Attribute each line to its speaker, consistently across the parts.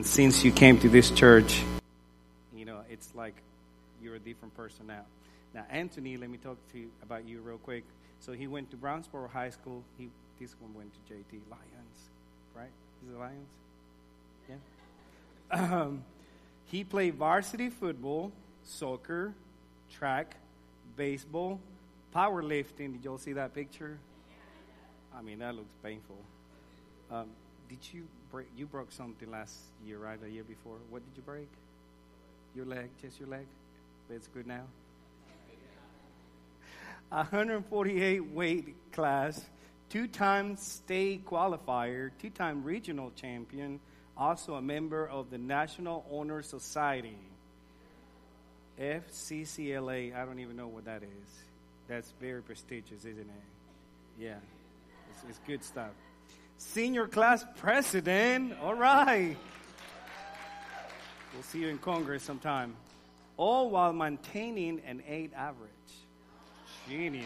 Speaker 1: And since you came to this church, you know, it's like you're a different person now. Now, Anthony, let me talk to you about you real quick. So he went to Brownsboro High School. He this one went to JT Lions, right? Is it Lions? Yeah. Um, he played varsity football, soccer, track, baseball, powerlifting. Did y'all see that picture? I mean, that looks painful. Um, did you break? You broke something last year, right? A year before. What did you break? Your leg, just your leg. But it's good now. 148 weight class, two-time state qualifier, two-time regional champion, also a member of the National Honor Society. FCCLA, I don't even know what that is. That's very prestigious, isn't it? Yeah, it's, it's good stuff. Senior class president, all right. We'll see you in Congress sometime. All while maintaining an 8 average. Genius.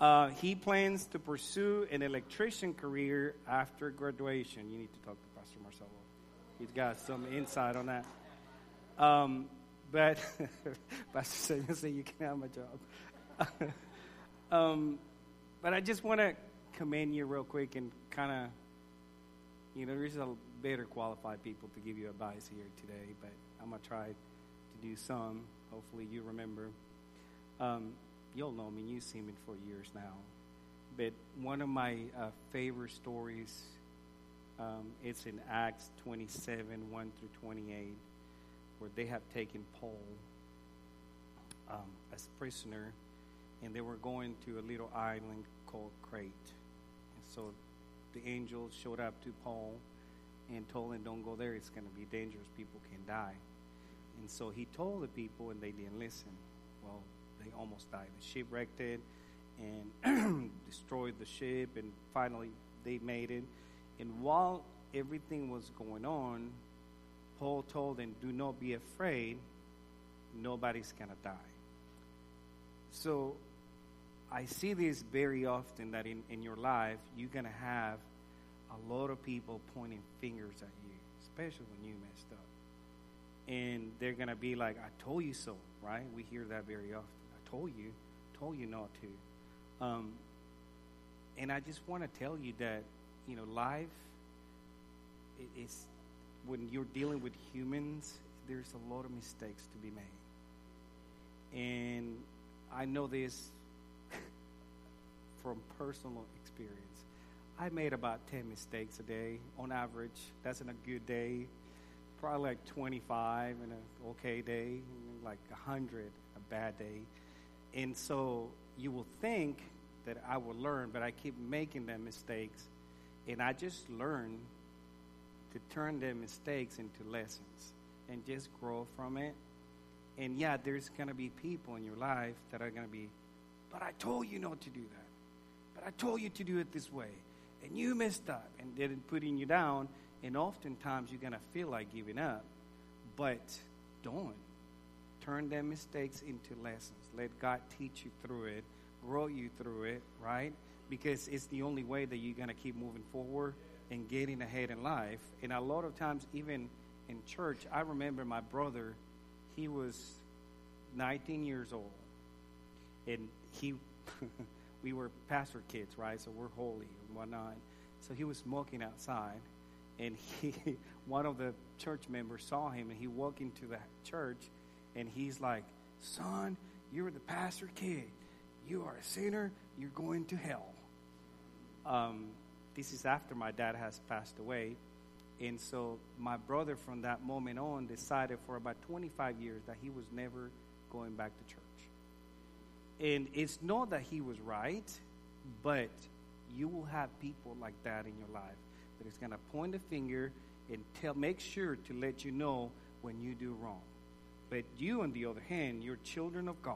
Speaker 1: Uh, he plans to pursue an electrician career after graduation. You need to talk to Pastor Marcelo. He's got some insight on that. Um, but Pastor Samuel said you can have my job. um, but I just want to commend you real quick and kind of, you know, there's a better qualified people to give you advice here today, but I'm going to try to do some. Hopefully you remember. Um, you'll know me. You've seen me for years now. But one of my uh, favorite stories, um, it's in Acts 27, 1 through 28, where they have taken Paul um, as prisoner, and they were going to a little island called Crete. So the angels showed up to Paul and told him, Don't go there, it's going to be dangerous. People can die. And so he told the people, and they didn't listen. Well, they almost died. The ship wrecked it and destroyed the ship, and finally they made it. And while everything was going on, Paul told them, Do not be afraid, nobody's going to die. So I see this very often that in, in your life, you're going to have a lot of people pointing fingers at you, especially when you messed up. And they're going to be like, I told you so, right? We hear that very often. I told you, told you not to. Um, and I just want to tell you that, you know, life is when you're dealing with humans, there's a lot of mistakes to be made. And I know this from personal experience. I made about 10 mistakes a day on average. That's in a good day. Probably like 25 in an okay day, like 100 a bad day. And so you will think that I will learn, but I keep making them mistakes. And I just learn to turn their mistakes into lessons and just grow from it. And yeah, there's going to be people in your life that are going to be, but I told you not to do that. But I told you to do it this way. And you messed up and they're putting you down. And oftentimes you're going to feel like giving up. But don't. Turn their mistakes into lessons. Let God teach you through it, grow you through it, right? Because it's the only way that you're going to keep moving forward and getting ahead in life. And a lot of times, even in church, I remember my brother, he was 19 years old. And he, we were pastor kids, right? So we're holy and whatnot. So he was smoking outside. And he, one of the church members saw him and he walked into the church and he's like, Son, you're the pastor kid. You are a sinner. You're going to hell. Um, this is after my dad has passed away. And so my brother, from that moment on, decided for about 25 years that he was never going back to church. And it's not that he was right, but you will have people like that in your life that is going to point a finger and tell, make sure to let you know when you do wrong. But you, on the other hand, you're children of God,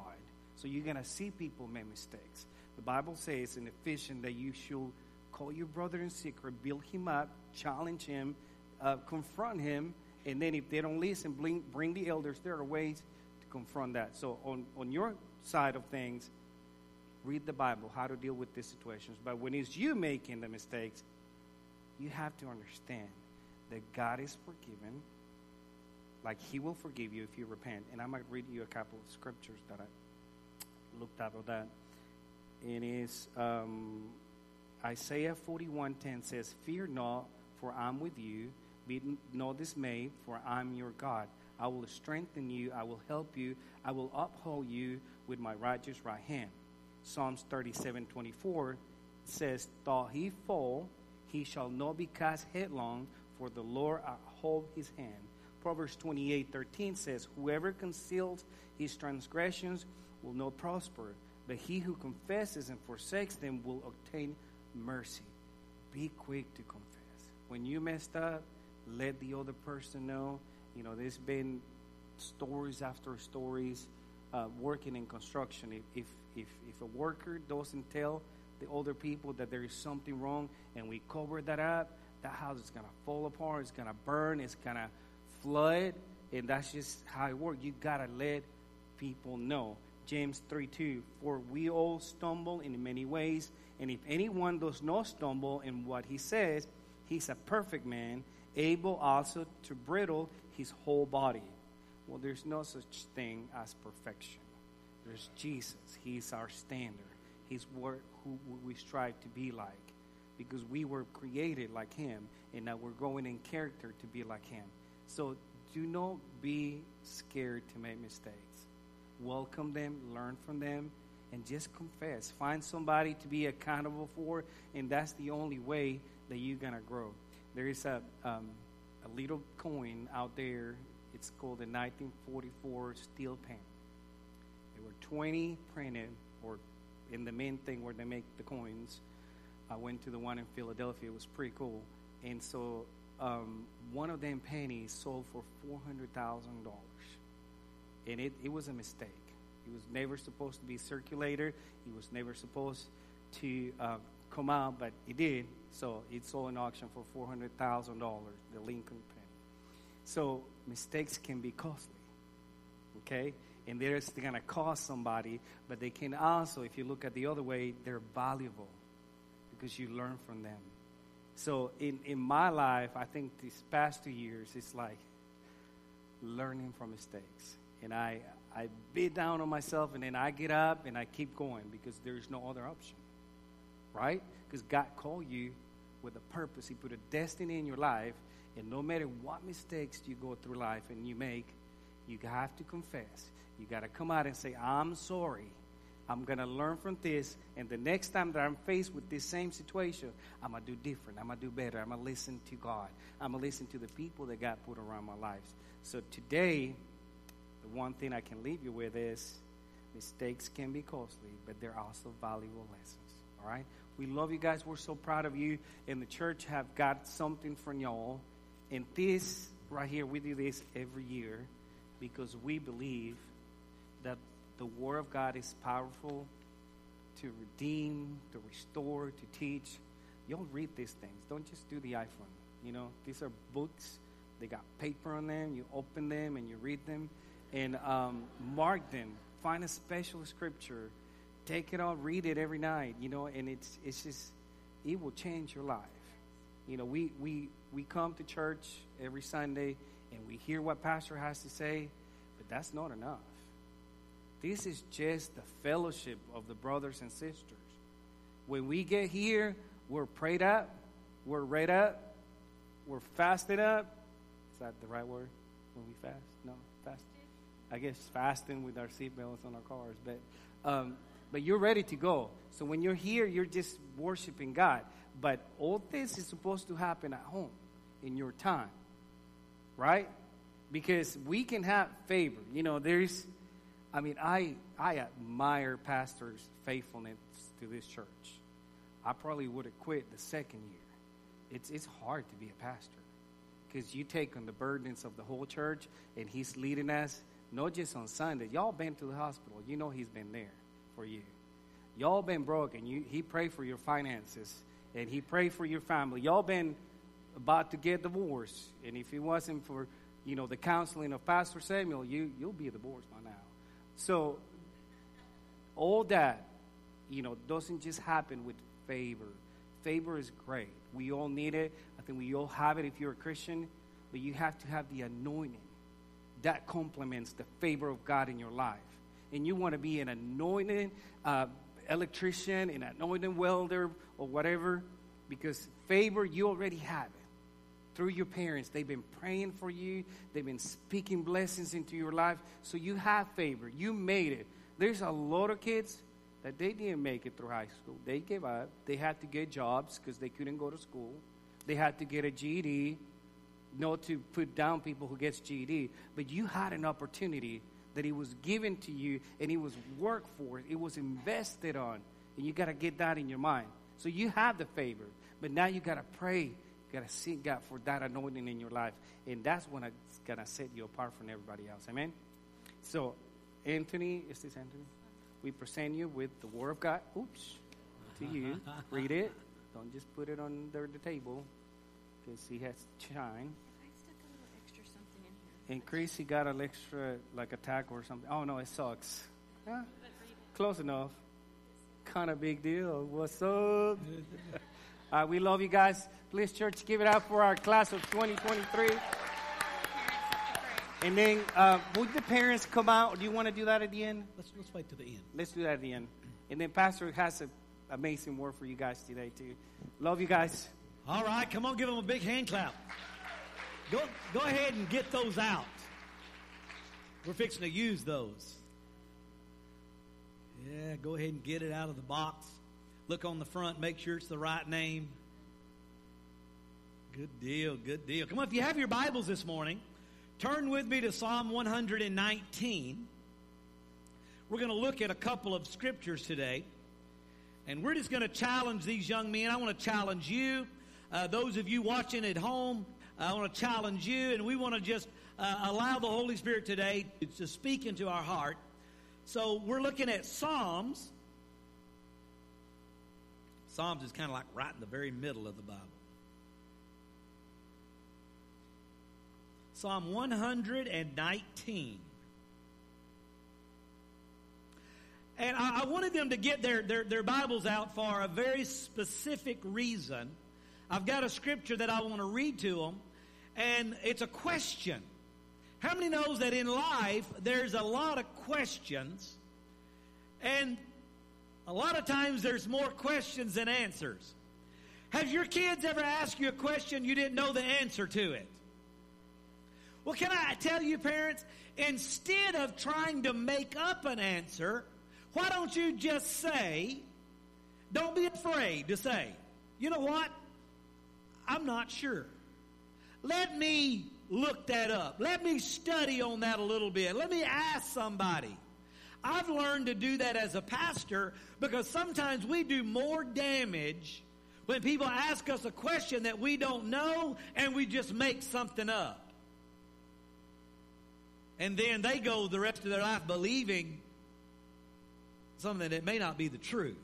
Speaker 1: so you're going to see people make mistakes. The Bible says in Ephesians that you should call your brother in secret, build him up, challenge him, uh, confront him, and then if they don't listen, bring, bring the elders. There are ways to confront that. So on, on your side of things, read the Bible, how to deal with these situations. But when it's you making the mistakes, you have to understand that God is forgiven, like He will forgive you if you repent. And I might read you a couple of scriptures that I looked up of that. It is um, Isaiah 41:10 says, "Fear not, for I'm with you. Be not dismayed, for I'm your God. I will strengthen you. I will help you. I will uphold you with my righteous right hand." Psalms 37:24 says, "Though he fall, he shall not be cast headlong, for the Lord hold his hand." Proverbs 28:13 says, "Whoever conceals his transgressions will not prosper, but he who confesses and forsakes them will obtain mercy." Be quick to confess. When you messed up, let the other person know. You know, there's been stories after stories uh, working in construction. If, if if a worker doesn't tell the older people that there is something wrong, and we cover that up, that house is gonna fall apart. It's gonna burn. It's gonna flood, and that's just how it works. You gotta let people know. James 3 2, for we all stumble in many ways, and if anyone does not stumble in what he says, he's a perfect man, able also to brittle his whole body. Well, there's no such thing as perfection. There's Jesus. He's our standard. He's what, who we strive to be like because we were created like him and now we're growing in character to be like him. So do not be scared to make mistakes. Welcome them, learn from them, and just confess. Find somebody to be accountable for, and that's the only way that you're going to grow. There is a, um, a little coin out there. It's called the 1944 steel pen. There were 20 printed, or in the main thing where they make the coins. I went to the one in Philadelphia. It was pretty cool. And so um, one of them pennies sold for $400,000. And it, it was a mistake. It was never supposed to be circulated. It was never supposed to uh, come out, but it did. So it sold in auction for $400,000, the Lincoln pen. So mistakes can be costly. Okay? And they're going to cost somebody, but they can also, if you look at the other way, they're valuable because you learn from them. So in, in my life, I think these past two years, it's like learning from mistakes. And I, I beat down on myself and then I get up and I keep going because there's no other option. Right? Because God called you with a purpose. He put a destiny in your life. And no matter what mistakes you go through life and you make, you have to confess. You got to come out and say, I'm sorry. I'm going to learn from this. And the next time that I'm faced with this same situation, I'm going to do different. I'm going to do better. I'm going to listen to God. I'm going to listen to the people that God put around my life. So today, the one thing I can leave you with is mistakes can be costly, but they're also valuable lessons. All right? We love you guys. We're so proud of you. And the church have got something for y'all. And this right here, we do this every year because we believe that the Word of God is powerful to redeem, to restore, to teach. Y'all read these things. Don't just do the iPhone. You know, these are books. They got paper on them. You open them and you read them and um, mark them. Find a special scripture. Take it all, read it every night. You know, and it's it's just it will change your life. You know, we we we come to church every Sunday and we hear what pastor has to say, but that's not enough. This is just the fellowship of the brothers and sisters. When we get here, we're prayed up, we're read up, we're fasted up. Is that the right word? When we fast? No, fast. I guess fasting with our seatbelts on our cars, but um, but you're ready to go. So when you're here, you're just worshiping God. But all this is supposed to happen at home in your time, right? Because we can have favor. You know, there's I mean, I, I admire pastors' faithfulness to this church. I probably would have quit the second year. It's, it's hard to be a pastor because you take on the burdens of the whole church and he's leading us, not just on Sunday. Y'all been to the hospital. You know he's been there for you. Y'all been broken. You, he prayed for your finances and he prayed for your family. Y'all been about to get divorced. And if it wasn't for, you know, the counseling of Pastor Samuel, you, you'll be divorced by now. So, all that, you know, doesn't just happen with favor. Favor is great. We all need it. I think we all have it if you're a Christian, but you have to have the anointing that complements the favor of God in your life. And you want to be an anointed uh, electrician, an anointed welder, or whatever, because favor, you already have it. Through your parents, they've been praying for you, they've been speaking blessings into your life, so you have favor. You made it. There's a lot of kids that they didn't make it through high school. They gave up. They had to get jobs because they couldn't go to school. They had to get a GED. Not to put down people who gets GED, but you had an opportunity that it was given to you and it was worked for. It was invested on, and you got to get that in your mind. So you have the favor, but now you got to pray. You got to seek God for that anointing in your life, and that's when it's gonna set you apart from everybody else. Amen. So, Anthony, is this Anthony? we present you with the Word of God. Oops, to you. Read it. Don't just put it under the table because he has shine. And Chris, he got an extra, like a or something. Oh, no, it sucks. Yeah, close enough. Kind of big deal. What's up? uh, we love you guys. Please, church, give it up for our class of 2023. And then, uh, would the parents come out? Do you want to do that at the end?
Speaker 2: Let's, let's wait to the end.
Speaker 1: Let's do that at the end. And then Pastor has an amazing word for you guys today, too. Love you guys.
Speaker 2: All right, come on, give them a big hand clap. Go, go ahead and get those out. We're fixing to use those. Yeah, go ahead and get it out of the box. Look on the front, make sure it's the right name. Good deal, good deal. Come on, if you have your Bibles this morning, Turn with me to Psalm 119. We're going to look at a couple of scriptures today. And we're just going to challenge these young men. I want to challenge you. Uh, those of you watching at home, I want to challenge you. And we want to just uh, allow the Holy Spirit today to speak into our heart. So we're looking at Psalms. Psalms is kind of like right in the very middle of the Bible. Psalm 119. And I, I, wanted them to get their, their, their Bibles out for a very specific reason. I've got a scripture that I want to read to them, and it's a question. How many knows that in life there's a lot of questions, and a lot of times there's more questions than answers? Have your kids ever asked you a question you didn't know the answer to it? Well, can I tell you, parents, instead of trying to make up an answer, why don't you just say, don't be afraid to say, you know what? I'm not sure. Let me look that up. Let me study on that a little bit. Let me ask somebody. I've learned to do that as a pastor because sometimes we do more damage when people ask us a question that we don't know and we just make something up and then they go the rest of their life believing something that may not be the truth.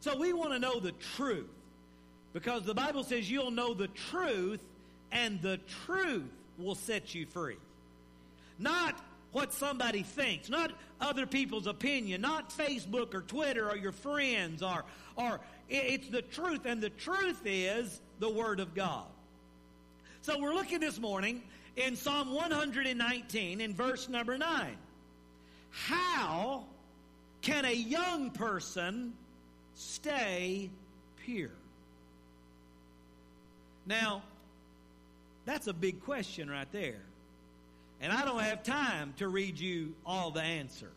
Speaker 2: So we want to know the truth because the Bible says you'll know the truth and the truth will set you free. Not what somebody thinks, not other people's opinion, not Facebook or Twitter or your friends or or it's the truth and the truth is the word of God. So we're looking this morning in Psalm 119 in verse number 9. How can a young person stay pure? Now, that's a big question right there. And I don't have time to read you all the answer.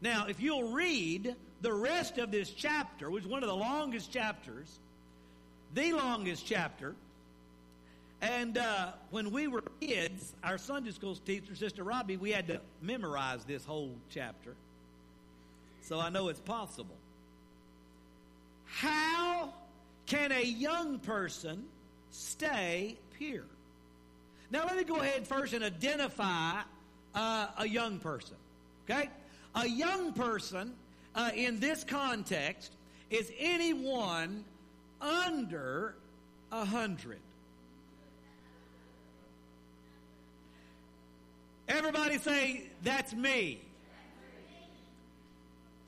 Speaker 2: Now, if you'll read the rest of this chapter, which is one of the longest chapters, the longest chapter, and uh, when we were kids, our Sunday school teacher, Sister Robbie, we had to memorize this whole chapter. So I know it's possible. How can a young person stay pure? Now, let me go ahead first and identify uh, a young person. Okay? A young person uh, in this context is anyone under a hundred. Everybody say, That's me.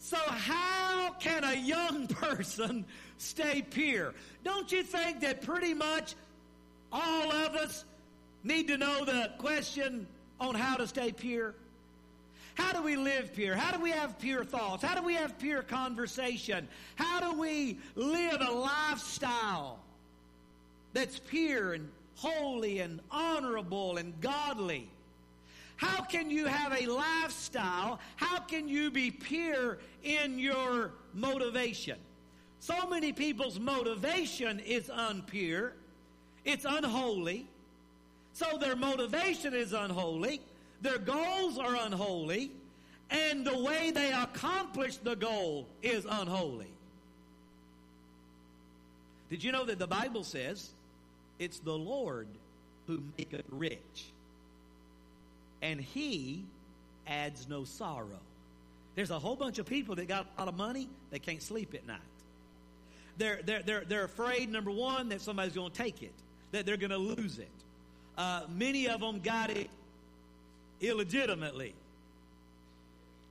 Speaker 2: So, how can a young person stay pure? Don't you think that pretty much all of us need to know the question on how to stay pure? How do we live pure? How do we have pure thoughts? How do we have pure conversation? How do we live a lifestyle that's pure and holy and honorable and godly? How can you have a lifestyle? How can you be pure in your motivation? So many people's motivation is unpure, it's unholy. So their motivation is unholy. Their goals are unholy, and the way they accomplish the goal is unholy. Did you know that the Bible says it's the Lord who maketh rich, and he adds no sorrow? There's a whole bunch of people that got a lot of money, they can't sleep at night. They're, they're, they're, they're afraid, number one, that somebody's going to take it, that they're going to lose it. Uh, many of them got it illegitimately.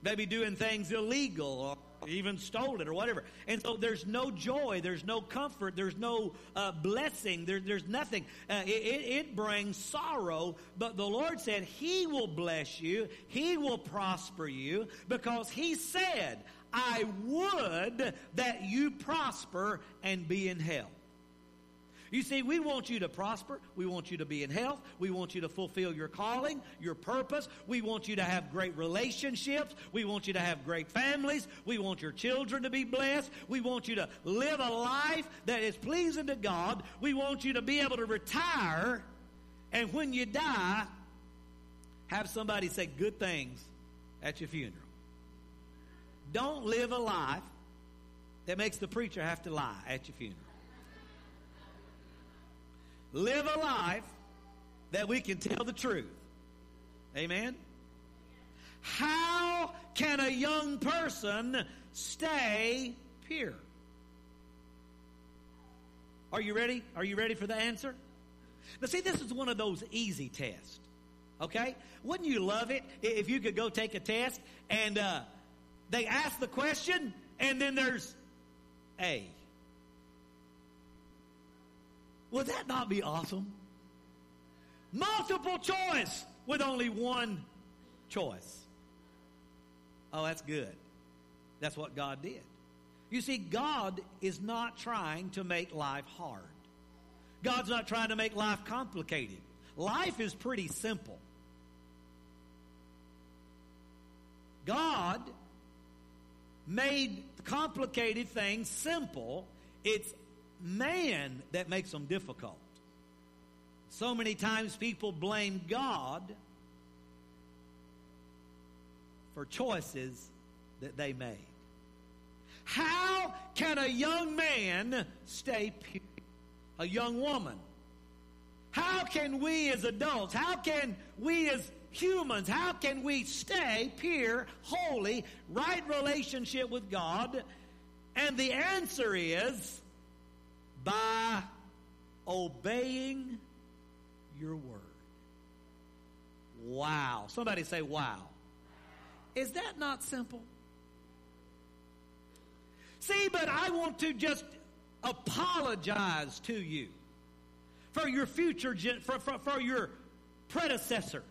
Speaker 2: Maybe doing things illegal or even stole it or whatever. And so there's no joy, there's no comfort, there's no uh, blessing, there, there's nothing. Uh, it, it brings sorrow, but the Lord said He will bless you, He will prosper you, because He said, I would that you prosper and be in health. You see, we want you to prosper. We want you to be in health. We want you to fulfill your calling, your purpose. We want you to have great relationships. We want you to have great families. We want your children to be blessed. We want you to live a life that is pleasing to God. We want you to be able to retire. And when you die, have somebody say good things at your funeral. Don't live a life that makes the preacher have to lie at your funeral live a life that we can tell the truth. Amen? How can a young person stay pure? Are you ready? Are you ready for the answer? Now, see, this is one of those easy tests. Okay? Wouldn't you love it if you could go take a test and uh, they ask the question and then there's A. Would that not be awesome? Multiple choice with only one choice. Oh, that's good. That's what God did. You see, God is not trying to make life hard. God's not trying to make life complicated. Life is pretty simple. God made complicated things simple. It's man that makes them difficult. So many times people blame God for choices that they made. How can a young man stay pure? A young woman? How can we as adults, how can we as humans, how can we stay pure, holy, right relationship with God? And the answer is by obeying your word. Wow. Somebody say, wow. Is that not simple? See, but I want to just apologize to you for your future, for, for, for your predecessors.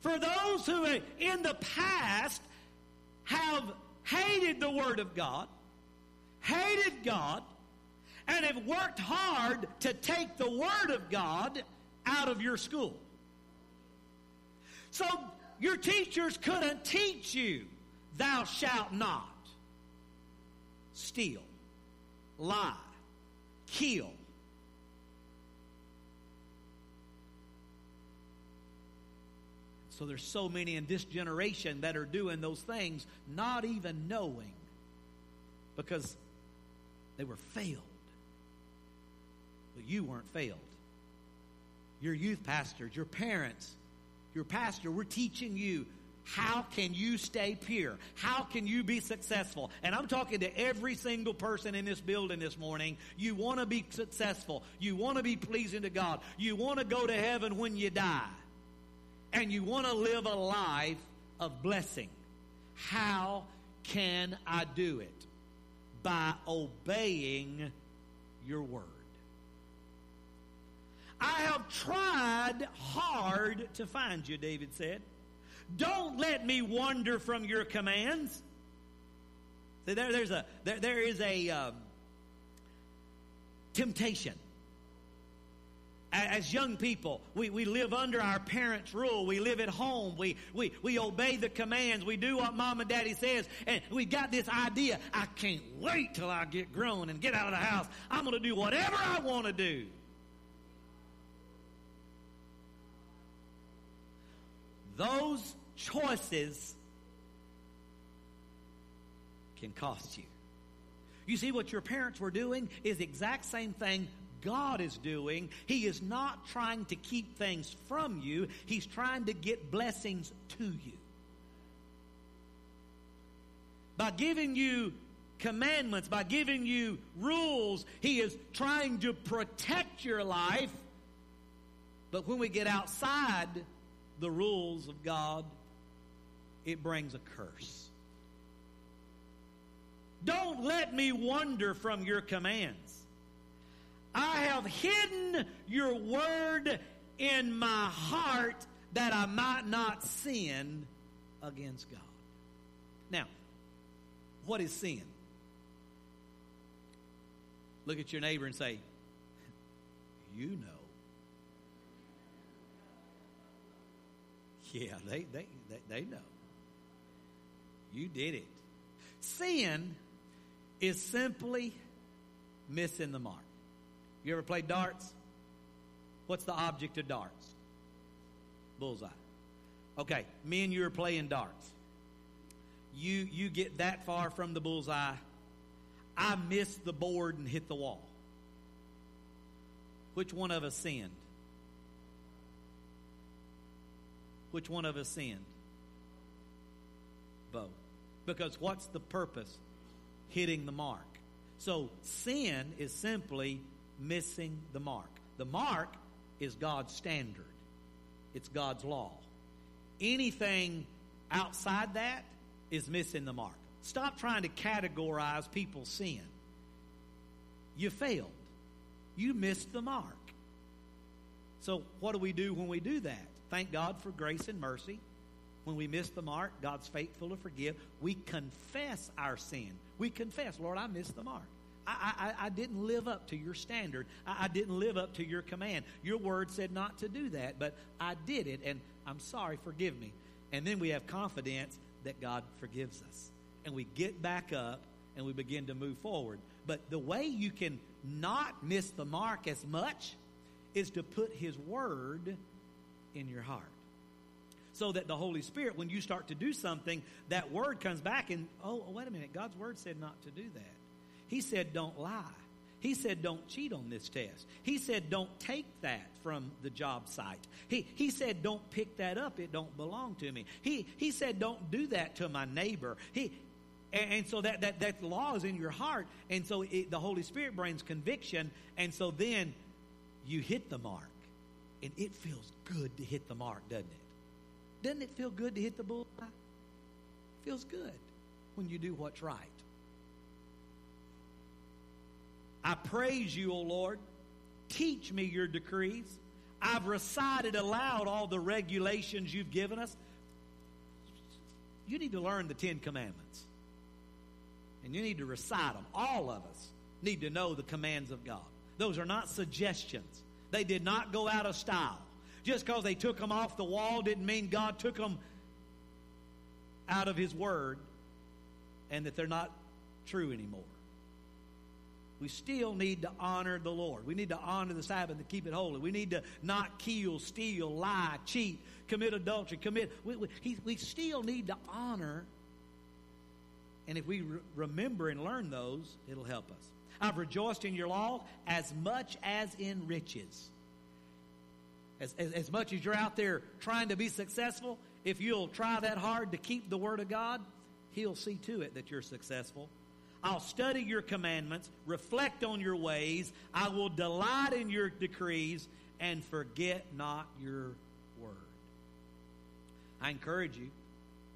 Speaker 2: For those who uh, in the past have hated the Word of God, hated God, and have worked hard to take the Word of God out of your school. So your teachers couldn't teach you, thou shalt not steal, lie, kill. So there's so many in this generation that are doing those things not even knowing because they were failed but you weren't failed. Your youth pastors, your parents, your pastor, we're teaching you how can you stay pure? How can you be successful? And I'm talking to every single person in this building this morning. You want to be successful. You want to be pleasing to God. You want to go to heaven when you die. And you want to live a life of blessing. How can I do it? by obeying your word. I have tried hard to find you, David said. Don't let me wander from your commands. See, there, there's a, there, there is a um, temptation. As young people, we, we live under our parents' rule. We live at home. We, we, we obey the commands. We do what mom and daddy says. And we got this idea I can't wait till I get grown and get out of the house. I'm going to do whatever I want to do. Those choices can cost you. You see, what your parents were doing is the exact same thing God is doing. He is not trying to keep things from you, He's trying to get blessings to you. By giving you commandments, by giving you rules, He is trying to protect your life. But when we get outside the rules of God, it brings a curse. Don't let me wander from your commands. I have hidden your word in my heart that I might not sin against God. Now, what is sin? Look at your neighbor and say, You know. Yeah, they, they, they, they know. You did it. Sin is simply missing the mark. You ever played darts? What's the object of darts? Bullseye. Okay, me and you are playing darts. You you get that far from the bullseye. I miss the board and hit the wall. Which one of us sinned? Which one of us sinned? Both. Because what's the purpose? Hitting the mark. So sin is simply missing the mark. The mark is God's standard, it's God's law. Anything outside that is missing the mark. Stop trying to categorize people's sin. You failed. You missed the mark. So, what do we do when we do that? Thank God for grace and mercy. When we miss the mark, God's faithful to forgive. We confess our sin. We confess, Lord, I missed the mark. I, I, I didn't live up to your standard. I, I didn't live up to your command. Your word said not to do that, but I did it, and I'm sorry, forgive me. And then we have confidence that God forgives us. And we get back up and we begin to move forward. But the way you can not miss the mark as much is to put His Word in your heart. So that the Holy Spirit, when you start to do something, that Word comes back and, oh, oh, wait a minute, God's Word said not to do that. He said, don't lie. He said, don't cheat on this test. He said, don't take that from the job site. He, he said, don't pick that up. It don't belong to me. He, he said, don't do that to my neighbor. He, and, and so that, that, that law is in your heart. And so it, the Holy Spirit brings conviction. And so then you hit the mark. And it feels good to hit the mark, doesn't it? Doesn't it feel good to hit the bullseye? It feels good when you do what's right. I praise you, O Lord. Teach me your decrees. I've recited aloud all the regulations you've given us. You need to learn the Ten Commandments. And you need to recite them. All of us need to know the commands of God. Those are not suggestions, they did not go out of style. Just because they took them off the wall didn't mean God took them out of His Word and that they're not true anymore we still need to honor the Lord. We need to honor the Sabbath and keep it holy. We need to not kill, steal, lie, cheat, commit adultery, commit. We, we, we still need to honor. And if we re- remember and learn those, it'll help us. I've rejoiced in your law as much as in riches. As, as, as much as you're out there trying to be successful, if you'll try that hard to keep the Word of God, He'll see to it that you're successful I'll study your commandments, reflect on your ways. I will delight in your decrees and forget not your word. I encourage you,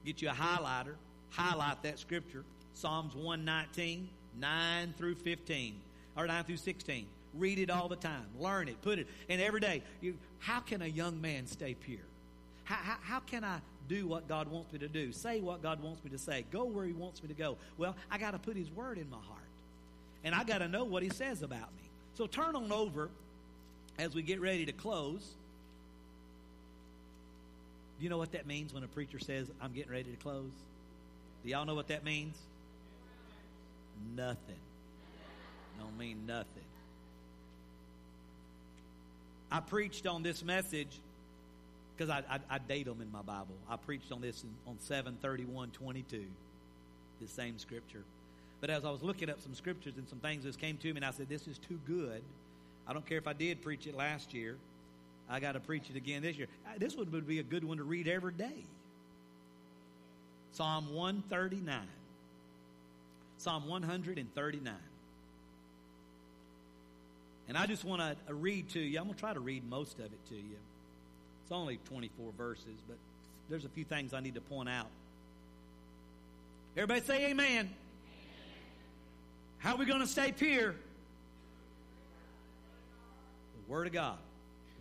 Speaker 2: get you a highlighter, highlight that scripture, Psalms 119. 9 through 15, or 9 through 16. Read it all the time. Learn it. Put it. And every day, you, how can a young man stay pure? How, how, how can I do what God wants me to do? Say what God wants me to say? Go where He wants me to go? Well, I got to put His Word in my heart. And I got to know what He says about me. So turn on over as we get ready to close. Do you know what that means when a preacher says, I'm getting ready to close? Do y'all know what that means? Nothing. Don't mean nothing. I preached on this message because I, I, I, date them in my Bible. I preached on this in, on 731 22, the same scripture. But as I was looking up some scriptures and some things that came to me, and I said, This is too good. I don't care if I did preach it last year. I got to preach it again this year. Uh, this one would be a good one to read every day. Psalm 139. Psalm 139. And I just want to read to you. I'm going to try to read most of it to you. It's only 24 verses, but there's a few things I need to point out. Everybody say amen. amen. How are we going to stay pure? The Word of God.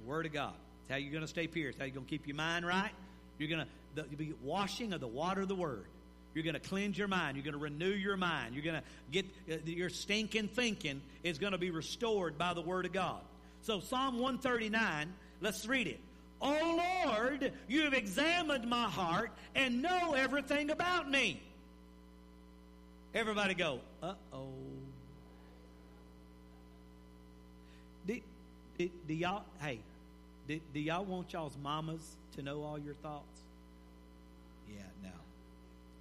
Speaker 2: The Word of God. It's how you're going to stay pure. It's how you're going to keep your mind right. You're going to be washing of the water of the Word. You're going to cleanse your mind. You're going to renew your mind. You're going to get uh, your stinking thinking is going to be restored by the Word of God. So, Psalm 139, let's read it. Oh Lord, you have examined my heart and know everything about me. Everybody go, uh oh. Do, do, do, y'all, hey, do, do y'all want y'all's mamas to know all your thoughts? Yeah, no.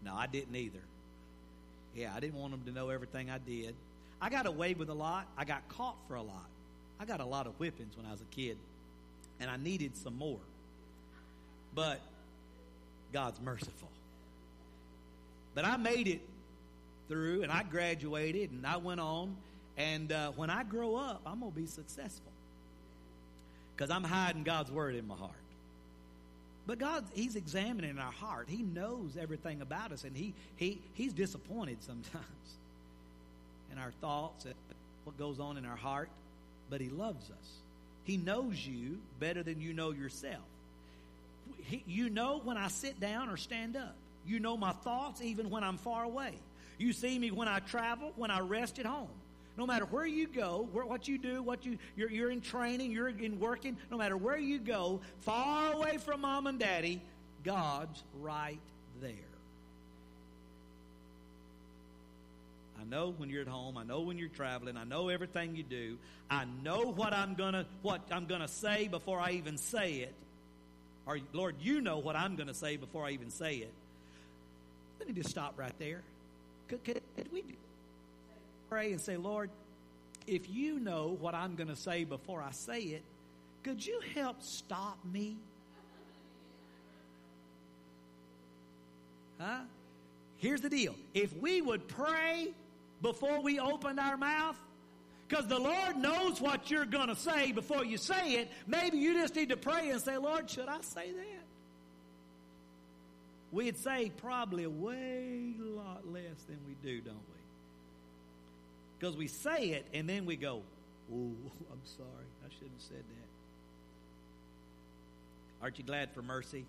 Speaker 2: No, I didn't either. Yeah, I didn't want them to know everything I did. I got away with a lot. I got caught for a lot. I got a lot of whippings when I was a kid, and I needed some more. But God's merciful. But I made it through, and I graduated, and I went on. And uh, when I grow up, I'm going to be successful because I'm hiding God's word in my heart. But God, He's examining our heart. He knows everything about us, and He He He's disappointed sometimes in our thoughts and what goes on in our heart. But He loves us. He knows you better than you know yourself. He, you know when I sit down or stand up. You know my thoughts even when I'm far away. You see me when I travel, when I rest at home. No matter where you go, what you do, what you you're, you're in training, you're in working. No matter where you go, far away from mom and daddy, God's right there. I know when you're at home. I know when you're traveling. I know everything you do. I know what I'm gonna what I'm gonna say before I even say it. Or Lord, you know what I'm gonna say before I even say it. Let me just stop right there. Could, could, could we pray and say, Lord, if you know what I'm going to say before I say it, could you help stop me? Huh? Here's the deal. If we would pray before we opened our mouth, because the Lord knows what you're going to say before you say it, maybe you just need to pray and say, Lord, should I say that? We'd say probably a way lot less than we do, don't we? Because we say it and then we go, oh, I'm sorry. I shouldn't have said that. Aren't you glad for mercy?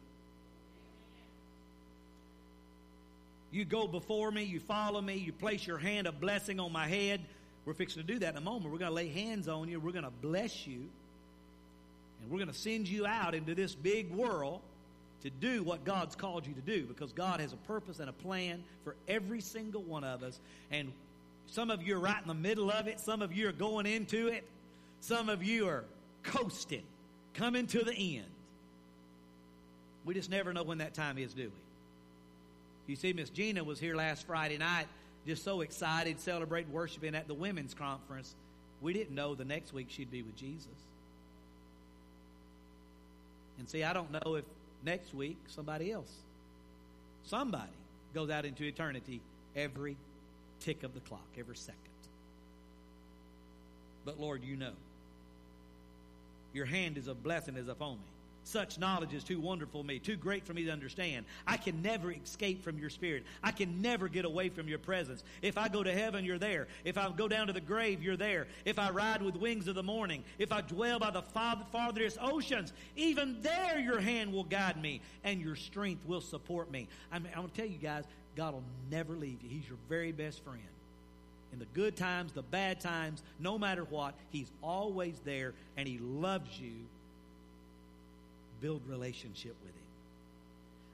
Speaker 2: You go before me, you follow me, you place your hand of blessing on my head. We're fixing to do that in a moment. We're going to lay hands on you. We're going to bless you. And we're going to send you out into this big world to do what God's called you to do because God has a purpose and a plan for every single one of us. And some of you are right in the middle of it. Some of you are going into it. Some of you are coasting, coming to the end. We just never know when that time is, do we? You see, Miss Gina was here last Friday night, just so excited, celebrating, worshiping at the women's conference. We didn't know the next week she'd be with Jesus. And see, I don't know if next week somebody else, somebody goes out into eternity every tick of the clock, every second. But Lord, you know. Your hand is a blessing is upon me. Such knowledge is too wonderful for me, too great for me to understand. I can never escape from your spirit. I can never get away from your presence. If I go to heaven, you're there. If I go down to the grave, you're there. If I ride with wings of the morning, if I dwell by the farthest oceans, even there your hand will guide me and your strength will support me. I mean, I'm going to tell you guys, God will never leave you. He's your very best friend. In the good times, the bad times, no matter what, He's always there and He loves you build relationship with Him.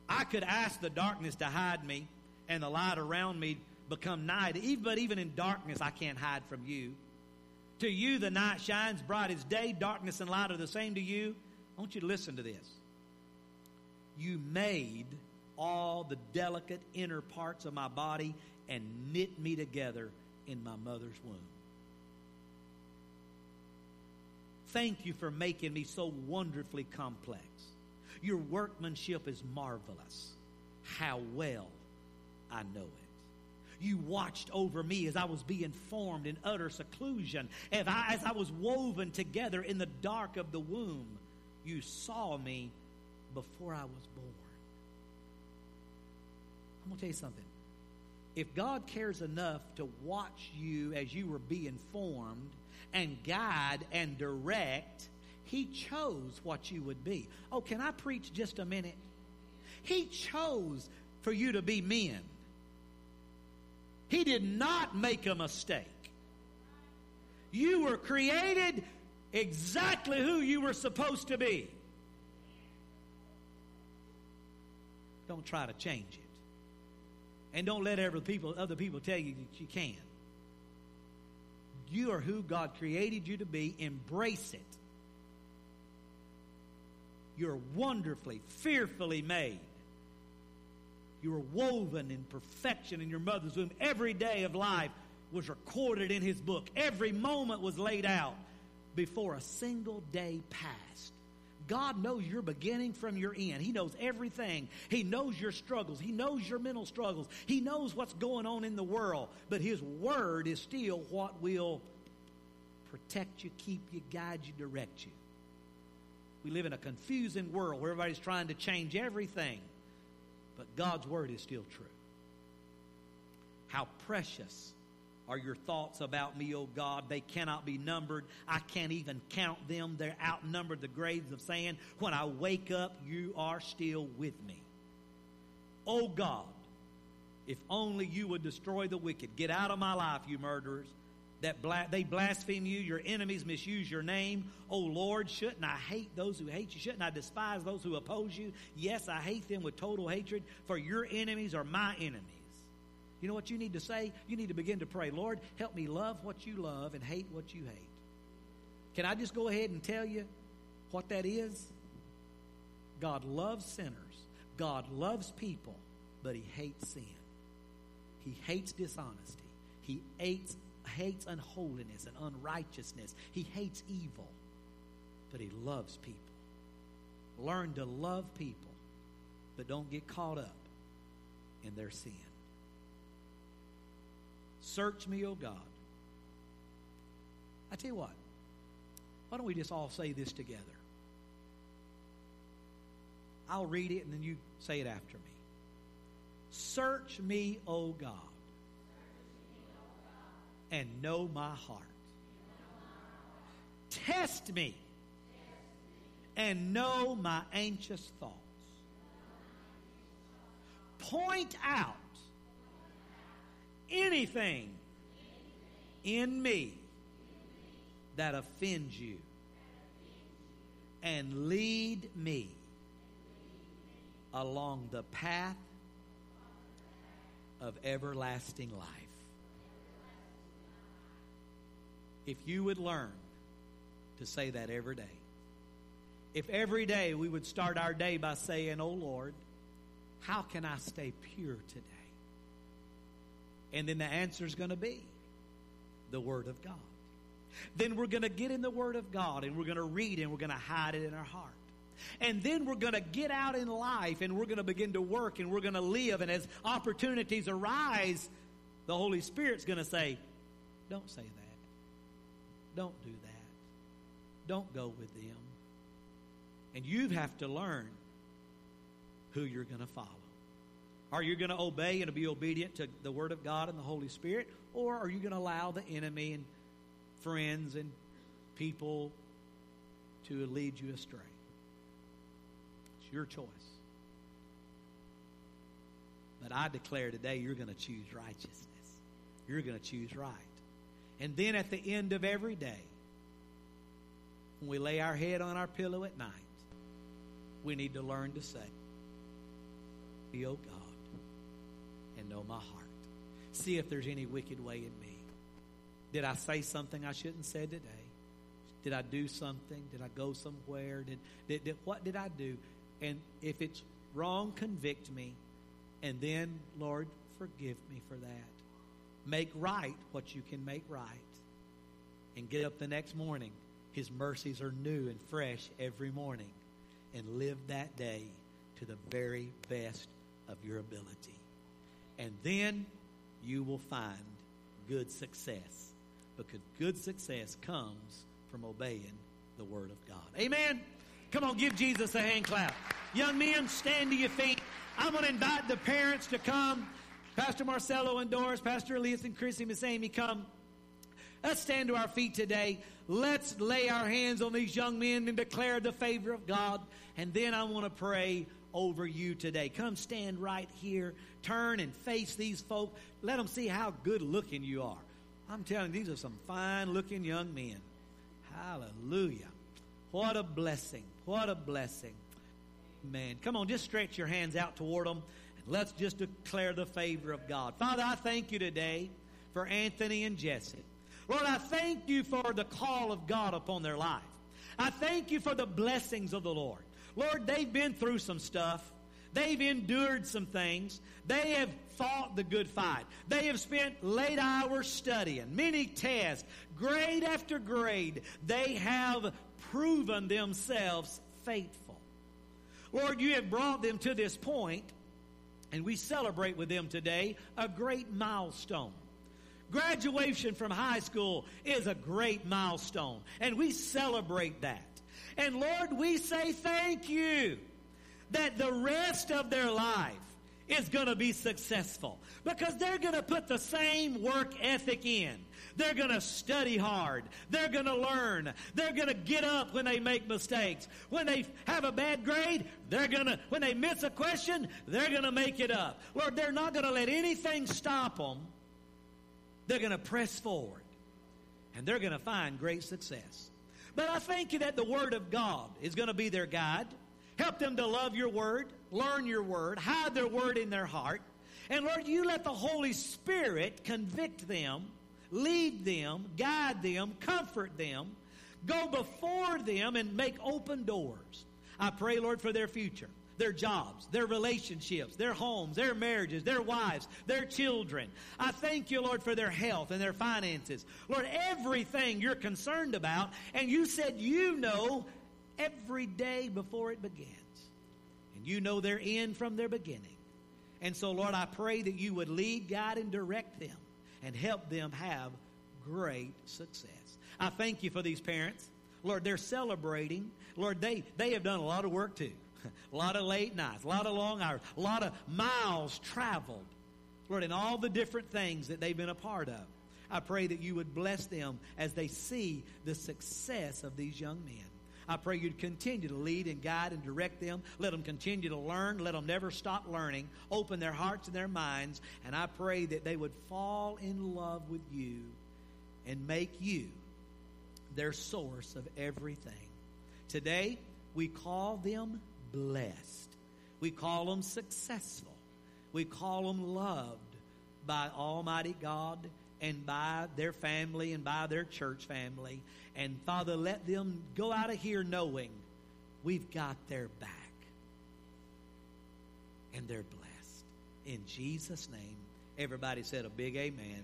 Speaker 2: I could ask the darkness to hide me and the light around me become night. But even in darkness, I can't hide from you. To you, the night shines bright as day. Darkness and light are the same to you. I want you to listen to this. You made all the delicate inner parts of my body and knit me together in my mother's womb. Thank you for making me so wonderfully complex. Your workmanship is marvelous. How well I know it. You watched over me as I was being formed in utter seclusion. As I, as I was woven together in the dark of the womb, you saw me before I was born. I'm going to tell you something. If God cares enough to watch you as you were being formed and guide and direct, he chose what you would be. Oh, can I preach just a minute? He chose for you to be men. He did not make a mistake. You were created exactly who you were supposed to be. Don't try to change it. And don't let other people, other people tell you that you can. You are who God created you to be. Embrace it. You're wonderfully, fearfully made. You were woven in perfection in your mother's womb. Every day of life was recorded in his book. Every moment was laid out before a single day passed. God knows your beginning from your end. He knows everything. He knows your struggles. He knows your mental struggles. He knows what's going on in the world. But His Word is still what will protect you, keep you, guide you, direct you. We live in a confusing world where everybody's trying to change everything. But God's Word is still true. How precious are your thoughts about me, O God. They cannot be numbered. I can't even count them. They're outnumbered the graves of sand. When I wake up, you are still with me. O God, if only you would destroy the wicked. Get out of my life, you murderers. That bla- they blaspheme you, your enemies misuse your name. Oh Lord, shouldn't I hate those who hate you? Shouldn't I despise those who oppose you? Yes, I hate them with total hatred, for your enemies are my enemies. You know what you need to say? You need to begin to pray, Lord, help me love what you love and hate what you hate. Can I just go ahead and tell you what that is? God loves sinners. God loves people, but he hates sin. He hates dishonesty. He hates, hates unholiness and unrighteousness. He hates evil, but he loves people. Learn to love people, but don't get caught up in their sin. Search me, O God. I tell you what, why don't we just all say this together? I'll read it and then you say it after me. Search me, O God, and know my heart. Test me and know my anxious thoughts. Point out anything in me that offends you and lead me along the path of everlasting life. If you would learn to say that every day, if every day we would start our day by saying, Oh Lord, how can I stay pure today? And then the answer is going to be the Word of God. Then we're going to get in the Word of God and we're going to read and we're going to hide it in our heart. And then we're going to get out in life and we're going to begin to work and we're going to live. And as opportunities arise, the Holy Spirit's going to say, Don't say that. Don't do that. Don't go with them. And you have to learn who you're going to follow. Are you going to obey and be obedient to the Word of God and the Holy Spirit? Or are you going to allow the enemy and friends and people to lead you astray? It's your choice. But I declare today you're going to choose righteousness. You're going to choose right. And then at the end of every day, when we lay our head on our pillow at night, we need to learn to say, Be, O God, know my heart. See if there's any wicked way in me. Did I say something I shouldn't say today? Did I do something? Did I go somewhere? Did, did, did what did I do? And if it's wrong, convict me. And then, Lord, forgive me for that. Make right what you can make right. And get up the next morning. His mercies are new and fresh every morning. And live that day to the very best of your ability. And then you will find good success. Because good success comes from obeying the Word of God. Amen. Come on, give Jesus a hand clap. Young men, stand to your feet. I'm going to invite the parents to come. Pastor Marcelo and Doris, Pastor Elias and Chrissy, Miss Amy, come. Let's stand to our feet today. Let's lay our hands on these young men and declare the favor of God. And then I want to pray over you today. Come stand right here. Turn and face these folk. Let them see how good looking you are. I'm telling you, these are some fine looking young men. Hallelujah. What a blessing. What a blessing. Man, come on, just stretch your hands out toward them. And let's just declare the favor of God. Father, I thank you today for Anthony and Jesse. Lord, I thank you for the call of God upon their life. I thank you for the blessings of the Lord. Lord, they've been through some stuff. They've endured some things. They have fought the good fight. They have spent late hours studying, many tests, grade after grade. They have proven themselves faithful. Lord, you have brought them to this point, and we celebrate with them today a great milestone. Graduation from high school is a great milestone, and we celebrate that. And Lord, we say thank you that the rest of their life is going to be successful because they're going to put the same work ethic in. They're going to study hard. They're going to learn. They're going to get up when they make mistakes. When they have a bad grade, they're going to, when they miss a question, they're going to make it up. Lord, they're not going to let anything stop them. They're going to press forward and they're going to find great success. But I thank you that the Word of God is going to be their guide. Help them to love your Word, learn your Word, hide their Word in their heart. And Lord, you let the Holy Spirit convict them lead them, guide them, comfort them, go before them, and make open doors. I pray, Lord, for their future, their jobs, their relationships, their homes, their marriages, their wives, their children. I thank you, Lord, for their health and their finances. Lord, everything you're concerned about, and you said you know every day before it begins. And you know their end from their beginning. And so, Lord, I pray that you would lead, guide, and direct them and help them have great success. I thank you for these parents. Lord, they're celebrating. Lord, they, they have done a lot of work too. A lot of late nights, a lot of long hours, a lot of miles traveled. Lord, in all the different things that they've been a part of. I pray that you would bless them as they see the success of these young men. I pray you'd continue to lead and guide and direct them. Let them continue to learn. Let them never stop learning. Open their hearts and their minds. And I pray that they would fall in love with you and make you their source of everything. Today, we call them blessed. We call them successful. We call them loved by Almighty God and by their family and by their church family. And Father, let them go out of here knowing we've got their back. And they're blessed. In Jesus' name, everybody said a big amen.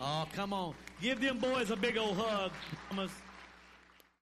Speaker 2: Oh, come on. Give them boys a big old hug. Thomas.